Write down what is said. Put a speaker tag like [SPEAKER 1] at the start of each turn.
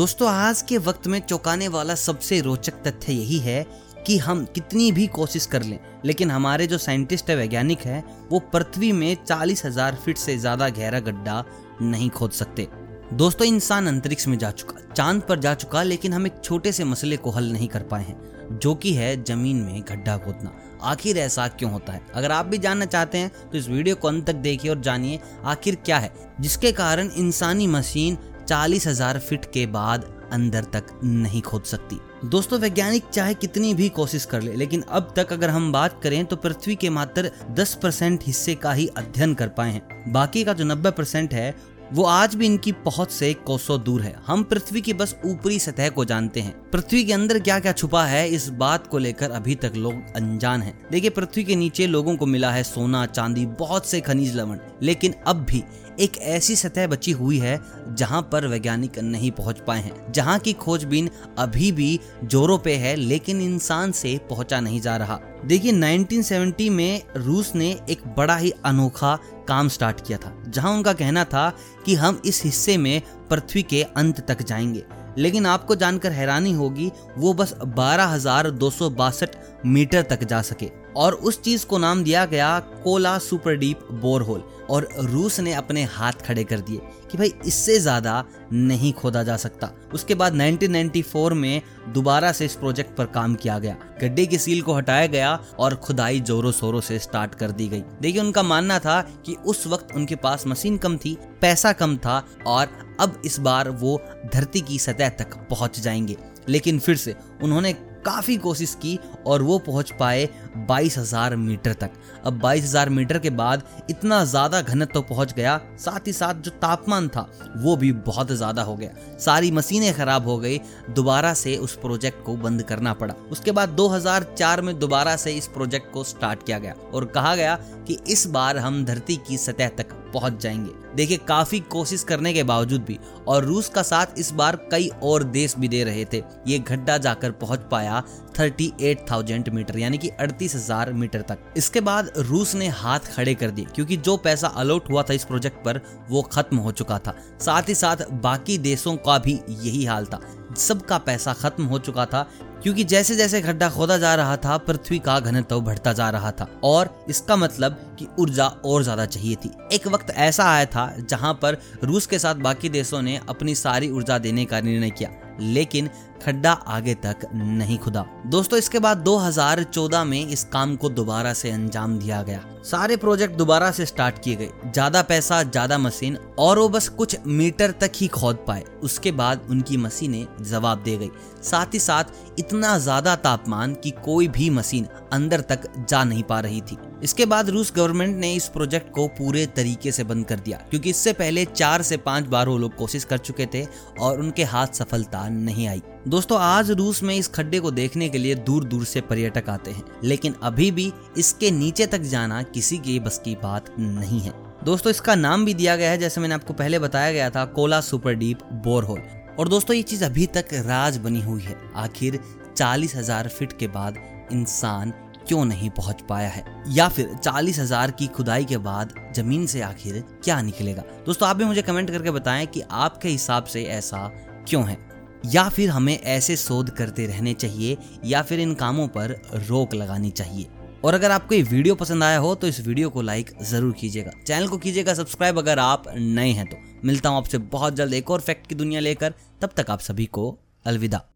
[SPEAKER 1] दोस्तों, आज के वक्त में चौंकाने वाला सबसे रोचक तथ्य यही है कि हम कितनी भी कोशिश कर लें, लेकिन हमारे जो साइंटिस्ट है, वैज्ञानिक है, वो पृथ्वी में चालीस हज़ार फीट से ज़्यादा गहरा गड्ढा नहीं खोद सकते। दोस्तों, इंसान अंतरिक्ष में जा चुका, चाँद पर जा चुका, लेकिन हम एक छोटे से मसले को हल नहीं कर पाए हैं, जो कि है ज़मीन में गड्ढा खोदना। आखिर ऐसा क्यों होता है? अगर आप भी जानना चाहते हैं तो इस वीडियो को अंत तक देखिए और जानिए आखिर क्या है, जिसके कारण इंसानी मशीन चालीस हज़ार फिट के बाद अंदर तक नहीं खोद सकती। दोस्तों, वैज्ञानिक चाहे कितनी भी कोशिश कर ले, लेकिन अब तक अगर हम बात करें तो पृथ्वी के मात्र 10 परसेंट हिस्से का ही अध्ययन कर पाए हैं। बाकी का जो 90 परसेंट है वो आज भी इनकी पहुँच से कोसों दूर है। हम पृथ्वी की बस ऊपरी सतह को जानते हैं। पृथ्वी के अंदर क्या क्या छुपा है, इस बात को लेकर अभी तक लोग अनजान हैं। देखिए, पृथ्वी के नीचे लोगों को मिला है सोना, चांदी, बहुत से खनिज लवण। लेकिन अब भी एक ऐसी सतह बची हुई है, जहाँ पर वैज्ञानिक नहीं पहुँच पाए हैं। जहाँ की खोजबीन अभी भी जोरों पे है, लेकिन इंसान से पहुँचा नहीं जा रहा। देखिए 1970 में रूस ने एक बड़ा ही अनोखा काम स्टार्ट किया था, जहाँ उनका कहना था कि हम इस हिस्से में पृथ्वी के अंत तक जाएँगे। लेकिन आपको जानकर हैरानी होगी, वो बस बारह मीटर तक जा सके। और उस चीज़ को नाम दिया गया कोला सुपर डीप बोरहोल। और रूस ने अपने हाथ खड़े कर दिए कि भाई इससे ज़्यादा नहीं खोदा जा सकता। उसके बाद 1994 में दोबारा से इस प्रोजेक्ट पर काम किया गया। गड्ढे की सील को हटाया गया और खुदाई जोरों शोरों से स्टार्ट कर दी गई। देखिए, उनका मानना था कि उस वक्त उनके पास मशीन कम थी, पैसा कम था और अब इस बार वो धरती की सतह तक पहुँच जाएँगे। लेकिन फिर से उन्होंने काफ़ी कोशिश की और वो पहुँच पाए बाईस हज़ार मीटर तक। अब बाईस हज़ार मीटर के बाद इतना ज़्यादा घनत्व तो पहुँच गया साथ ही साथ जो तापमान था वो भी बहुत ज़्यादा हो गया। सारी मशीनें खराब हो गई दोबारा से उस प्रोजेक्ट को बंद करना पड़ा। उसके बाद 2004 में दोबारा से इस प्रोजेक्ट को स्टार्ट किया गया और कहा गया कि इस बार हम धरती की सतह तक पहुँच जाएँगे। देखिए काफ़ी कोशिश करने के बावजूद भी और रूस का साथ इस बार कई और देश भी दे रहे थे। ये गड्ढा जाकर पहुँच पाया 38,000 मीटर यानी कि अड़तीस हज़ार मीटर तक। इसके बाद रूस ने हाथ खड़े कर दिए, क्योंकि जो पैसा अलॉट हुआ था इस प्रोजेक्ट पर, वो खत्म हो चुका था। साथ ही साथ बाकी देशों का भी यही हाल था। सबका पैसा खत्म हो चुका था, क्योंकि जैसे जैसे गड्ढा खोदा जा रहा था, पृथ्वी का घनत्व बढ़ता जा रहा था। और इसका मतलब कि ऊर्जा और ज़्यादा चाहिए थी। एक वक्त ऐसा आया था, जहाँ पर रूस के साथ बाकी देशों ने अपनी सारी ऊर्जा देने का निर्णय किया। लेकिन खड्डा आगे तक नहीं खुदा। दोस्तों, इसके बाद 2014 में इस काम को दोबारा से अंजाम दिया गया। सारे प्रोजेक्ट दोबारा से स्टार्ट किए गए। ज़्यादा पैसा, ज़्यादा मशीन और वो बस कुछ मीटर तक ही खोद पाए। उसके बाद उनकी मशीनें जवाब दे गई। साथ ही साथ इतना ज़्यादा तापमान कि कोई भी मशीन अंदर तक जा नहीं पा रही थी। इसके बाद रूस गवर्नमेंट ने इस प्रोजेक्ट को पूरे तरीके से बंद कर दिया, क्योंकि इससे पहले चार से पाँच बार वो लोग कोशिश कर चुके थे और उनके हाथ सफलता नहीं आई। दोस्तों, आज रूस में इस खड्डे को देखने के लिए दूर दूर से पर्यटक आते हैं, लेकिन अभी भी इसके नीचे तक जाना किसी के बस की बात नहीं है। दोस्तों, इसका नाम भी दिया गया है, जैसे मैंने आपको पहले बताया गया था, कोला सुपर डीप बोरहोल। और दोस्तों, ये चीज़ अभी तक राज बनी हुई है। आखिर चालीस हज़ार फीट के बाद इंसान क्यों नहीं पहुँच पाया है? या फिर चालीस हज़ार की खुदाई के बाद ज़मीन से आखिर क्या निकलेगा? दोस्तों, आप भी मुझे कमेंट करके बताएँ कि आपके हिसाब से ऐसा क्यों है? या फिर हमें ऐसे शोध करते रहने चाहिए, या फिर इन कामों पर रोक लगानी चाहिए? और अगर आपको ये वीडियो पसंद आया हो तो इस वीडियो को लाइक ज़रूर कीजिएगा। चैनल को कीजिएगा सब्सक्राइब अगर आप नए हैं तो। मिलता हूँ आपसे बहुत जल्द एक और फैक्ट की दुनिया लेकर। तब तक आप सभी को अलविदा।